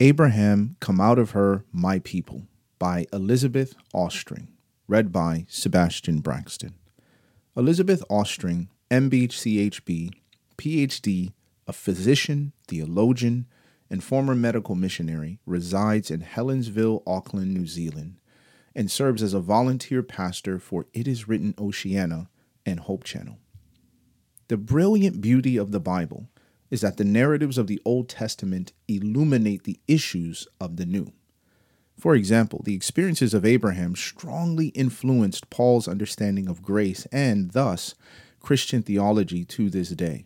Abraham, Come Out of Her, My People by Elizabeth Ostring, read by Sebastian Braxton. Elizabeth Ostring, MBCHB, PhD, a physician, theologian, and former medical missionary, resides in Helensville, Auckland, New Zealand, and serves as a volunteer pastor for It Is Written Oceania and Hope Channel. The brilliant beauty of the Bible is that the narratives of the Old Testament illuminate the issues of the New. For example, the experiences of Abraham strongly influenced Paul's understanding of grace and, thus, Christian theology to this day.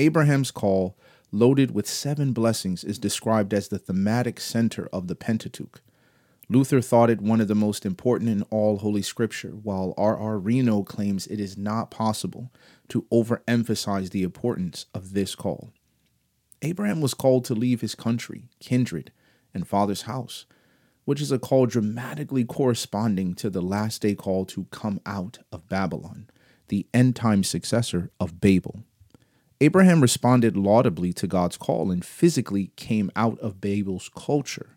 Abraham's call, loaded with seven blessings, is described as the thematic center of the Pentateuch. Luther thought it one of the most important in all Holy Scripture, while R. R. Reno claims it is not possible to overemphasize the importance of this call. Abraham was called to leave his country, kindred, and father's house, which is a call dramatically corresponding to the last day call to come out of Babylon, the end time successor of Babel. Abraham responded laudably to God's call and physically came out of Babel's culture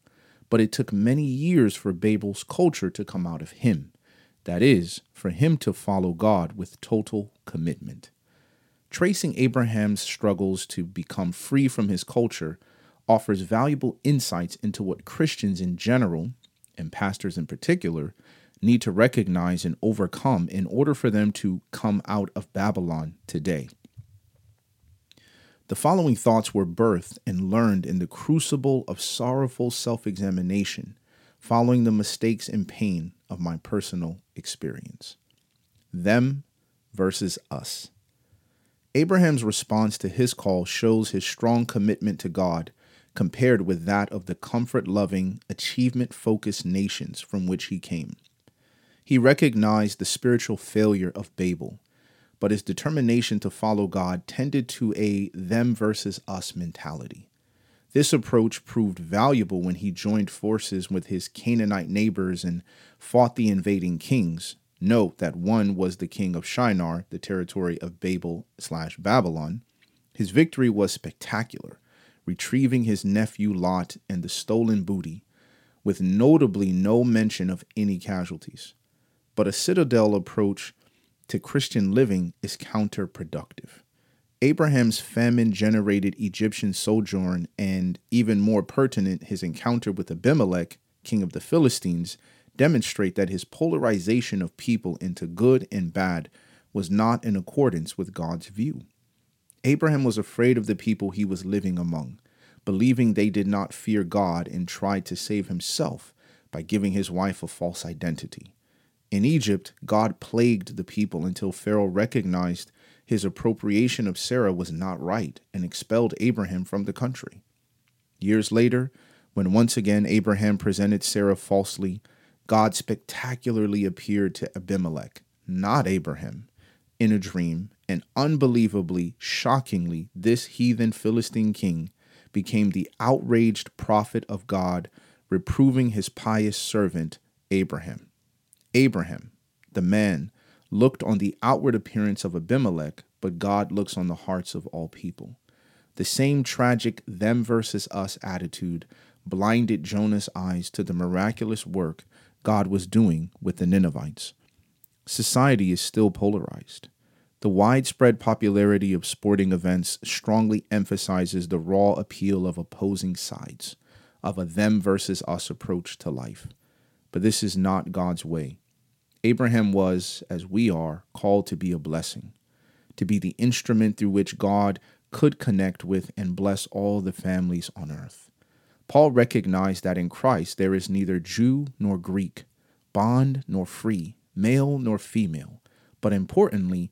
but it took many years for Babel's culture to come out of him. That is, for him to follow God with total commitment. Tracing Abraham's struggles to become free from his culture offers valuable insights into what Christians in general, and pastors in particular, need to recognize and overcome in order for them to come out of Babylon today. The following thoughts were birthed and learned in the crucible of sorrowful self examination, following the mistakes and pain of my personal experience. Them versus us. Abraham's response to his call shows his strong commitment to God compared with that of the comfort loving, achievement focused nations from which he came. He recognized the spiritual failure of Babel but his determination to follow God tended to a them versus us mentality. This approach proved valuable when he joined forces with his Canaanite neighbors and fought the invading kings. Note that one was the king of Shinar, the territory of Babel slash Babylon. His victory was spectacular, retrieving his nephew Lot and the stolen booty, with notably no mention of any casualties. But a citadel approach to Christian living is counterproductive. Abraham's famine generated Egyptian sojourn, and even more pertinent, his encounter with Abimelech, king of the Philistines, demonstrate that his polarization of people into good and bad was not in accordance with God's view. Abraham was afraid of the people he was living among, believing they did not fear God and tried to save himself by giving his wife a false identity. In Egypt, God plagued the people until Pharaoh recognized his appropriation of Sarah was not right and expelled Abraham from the country. Years later, when once again Abraham presented Sarah falsely, God spectacularly appeared to Abimelech, not Abraham, in a dream, and unbelievably, shockingly, this heathen Philistine king became the outraged prophet of God, reproving his pious servant Abraham. Abraham, the man, looked on the outward appearance of Abimelech, but God looks on the hearts of all people. The same tragic them versus us attitude blinded Jonah's eyes to the miraculous work God was doing with the Ninevites. Society is still polarized. The widespread popularity of sporting events strongly emphasizes the raw appeal of opposing sides, of a them versus us approach to life. But this is not God's way. Abraham was, as we are, called to be a blessing, to be the instrument through which God could connect with and bless all the families on earth. Paul recognized that in Christ there is neither Jew nor Greek, bond nor free, male nor female, but importantly,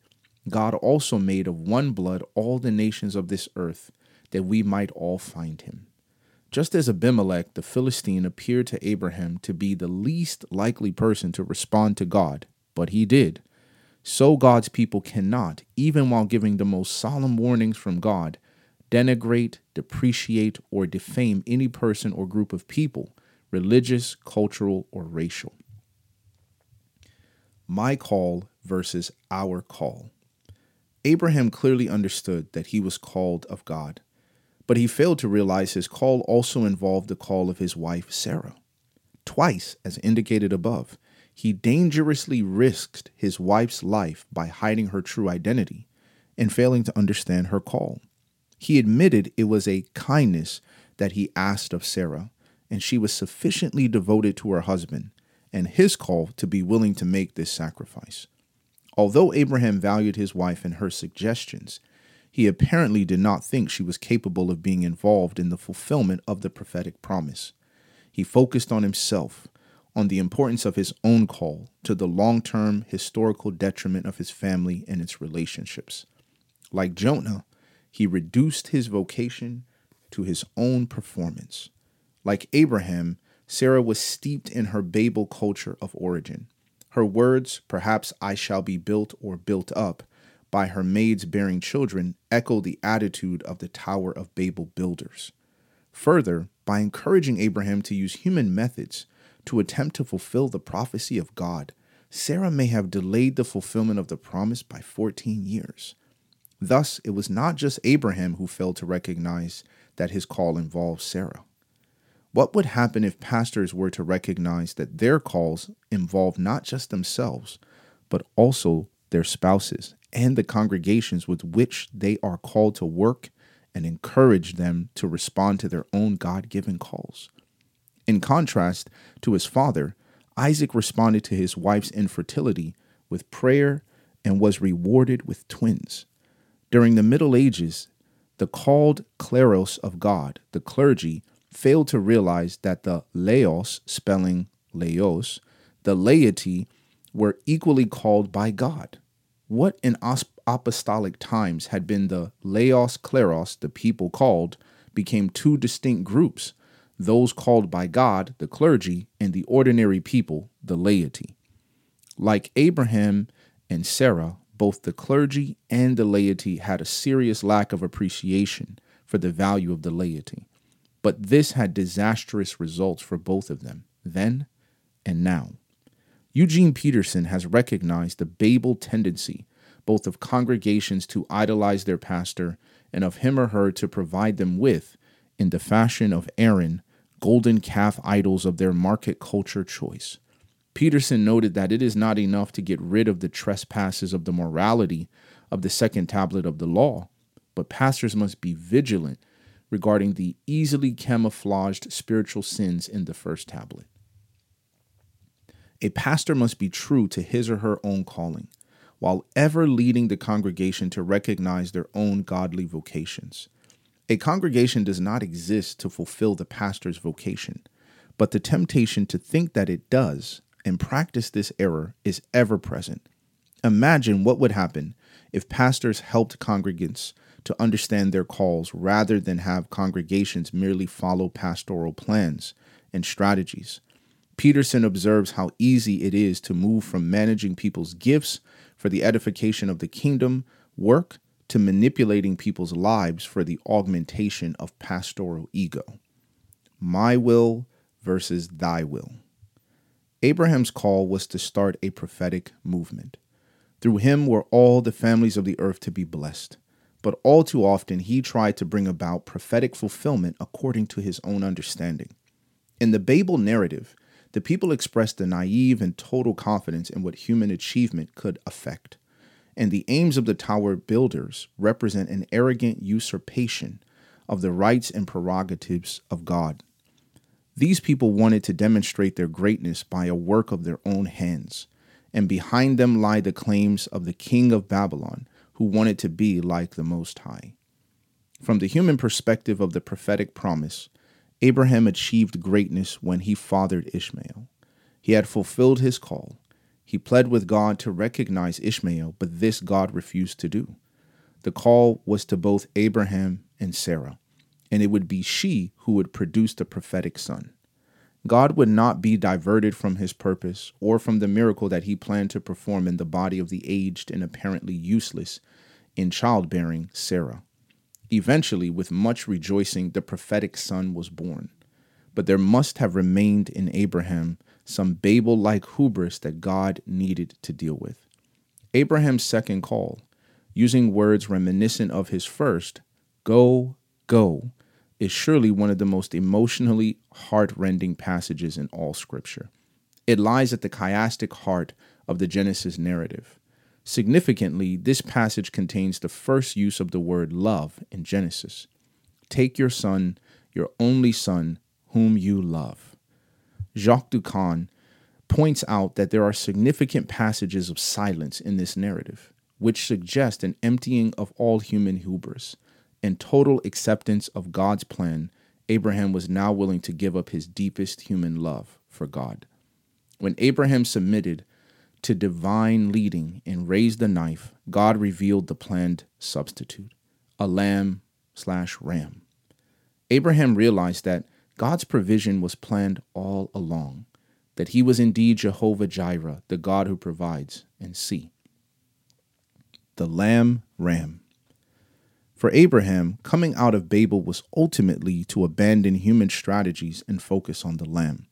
God also made of one blood all the nations of this earth, that we might all find him. Just as Abimelech the Philistine appeared to Abraham to be the least likely person to respond to God, but he did, so God's people cannot, even while giving the most solemn warnings from God, denigrate, depreciate, or defame any person or group of people, religious, cultural, or racial. My call versus our call. Abraham clearly understood that he was called of God But he failed to realize his call also involved the call of his wife, Sarah. Twice, as indicated above, he dangerously risked his wife's life by hiding her true identity and failing to understand her call. He admitted it was a kindness that he asked of Sarah, and she was sufficiently devoted to her husband and his call to be willing to make this sacrifice. Although Abraham valued his wife and her suggestions, he apparently did not think she was capable of being involved in the fulfillment of the prophetic promise. He focused on himself, on the importance of his own call, to the long term historical detriment of his family and its relationships. Like Jonah, he reduced his vocation to his own performance. Like Abraham, Sarah was steeped in her Babel culture of origin. Her words, perhaps I shall be built or built up, by her maids bearing children, echo the attitude of the Tower of Babel builders. Further, by encouraging Abraham to use human methods to attempt to fulfill the prophecy of God, Sarah may have delayed the fulfillment of the promise by 14 years. Thus, it was not just Abraham who failed to recognize that his call involved Sarah. What would happen if pastors were to recognize that their calls involve not just themselves, but also their spouses and the congregations with which they are called to work and encourage them to respond to their own God given calls? In contrast to his father, Isaac responded to his wife's infertility with prayer and was rewarded with twins. During the Middle Ages, the called kleros of God, the clergy, failed to realize that the laos, spelling laos, the laity, were equally called by God. What in apostolic times had been the laos kleros, the people called, became two distinct groups those called by God, the clergy, and the ordinary people, the laity. Like Abraham and Sarah, both the clergy and the laity had a serious lack of appreciation for the value of the laity. But this had disastrous results for both of them, then and now. Eugene Peterson has recognized the Babel tendency both of congregations to idolize their pastor and of him or her to provide them with, in the fashion of Aaron, golden calf idols of their market culture choice. Peterson noted that it is not enough to get rid of the trespasses of the morality of the second tablet of the law, but pastors must be vigilant regarding the easily camouflaged spiritual sins in the first tablet. A pastor must be true to his or her own calling, while ever leading the congregation to recognize their own godly vocations. A congregation does not exist to fulfill the pastor's vocation, but the temptation to think that it does and practice this error is ever present. Imagine what would happen if pastors helped congregants to understand their calls rather than have congregations merely follow pastoral plans and strategies. Peterson observes how easy it is to move from managing people's gifts for the edification of the kingdom work to manipulating people's lives for the augmentation of pastoral ego. My will versus thy will. Abraham's call was to start a prophetic movement. Through him were all the families of the earth to be blessed but all too often he tried to bring about prophetic fulfillment according to his own understanding. In the Babel narrative, the people expressed a naive and total confidence in what human achievement could affect. And the aims of the tower builders represent an arrogant usurpation of the rights and prerogatives of God. These people wanted to demonstrate their greatness by a work of their own hands, and behind them lie the claims of the king of Babylon, who wanted to be like the Most High. From the human perspective of the prophetic promise, Abraham achieved greatness when he fathered Ishmael. He had fulfilled his call. He pled with God to recognize Ishmael, but this God refused to do. The call was to both Abraham and Sarah, and it would be she who would produce the prophetic son. God would not be diverted from his purpose or from the miracle that he planned to perform in the body of the aged and apparently useless in childbearing Sarah. Eventually, with much rejoicing, the prophetic son was born. But there must have remained in Abraham some Babel like hubris that God needed to deal with. Abraham's second call, using words reminiscent of his first, Go, go, is surely one of the most emotionally heart-rending passages in all Scripture. It lies at the chiastic heart of the Genesis narrative. Significantly, this passage contains the first use of the word love in Genesis. Take your son, your only son, whom you love. Jacques Doukhan points out that there are significant passages of silence in this narrative, which suggest an emptying of all human hubris and total acceptance of God's plan. Abraham was now willing to give up his deepest human love for God. When Abraham submitted to divine leading and raised the knife, God revealed the planned substitute, a lamb slash ram. Abraham realized that God's provision was planned all along, that he was indeed Jehovah Jireh, the God who provides, and see. The lamb ram. For Abraham, coming out of Babel was ultimately to abandon human strategies and focus on the lamb.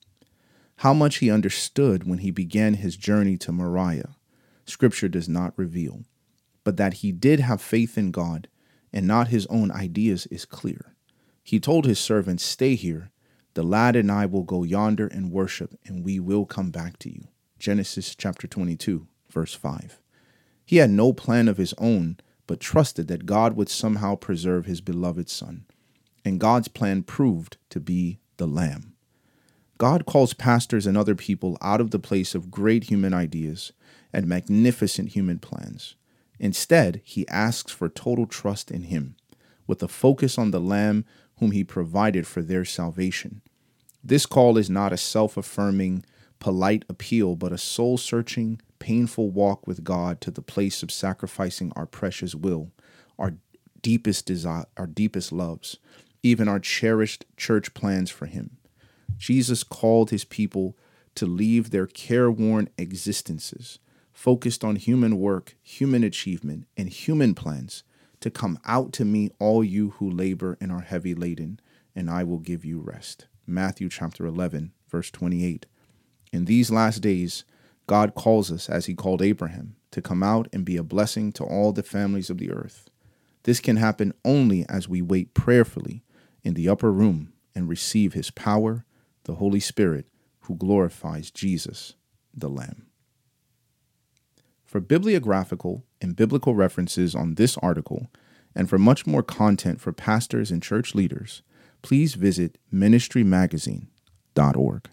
How much he understood when he began his journey to Moriah, Scripture does not reveal, but that he did have faith in God and not his own ideas is clear. He told his servants, Stay here. The lad and I will go yonder and worship, and we will come back to you. Genesis chapter 22, verse 5. He had no plan of his own, but trusted that God would somehow preserve his beloved son. And God's plan proved to be the Lamb. God calls pastors and other people out of the place of great human ideas and magnificent human plans. Instead, he asks for total trust in him, with a focus on the Lamb whom he provided for their salvation. This call is not a self affirming, polite appeal, but a soul searching, painful walk with God to the place of sacrificing our precious will, our deepest desire, our deepest loves, even our cherished church plans for him. Jesus called his people to leave their careworn existences, focused on human work, human achievement, and human plans, to come out to me, all you who labor and are heavy laden, and I will give you rest. Matthew chapter 11, verse 28. In these last days, God calls us, as he called Abraham, to come out and be a blessing to all the families of the earth. This can happen only as we wait prayerfully in the upper room and receive his power the Holy Spirit who glorifies Jesus, the Lamb. For bibliographical and biblical references on this article, and for much more content for pastors and church leaders, please visit ministrymagazine.org.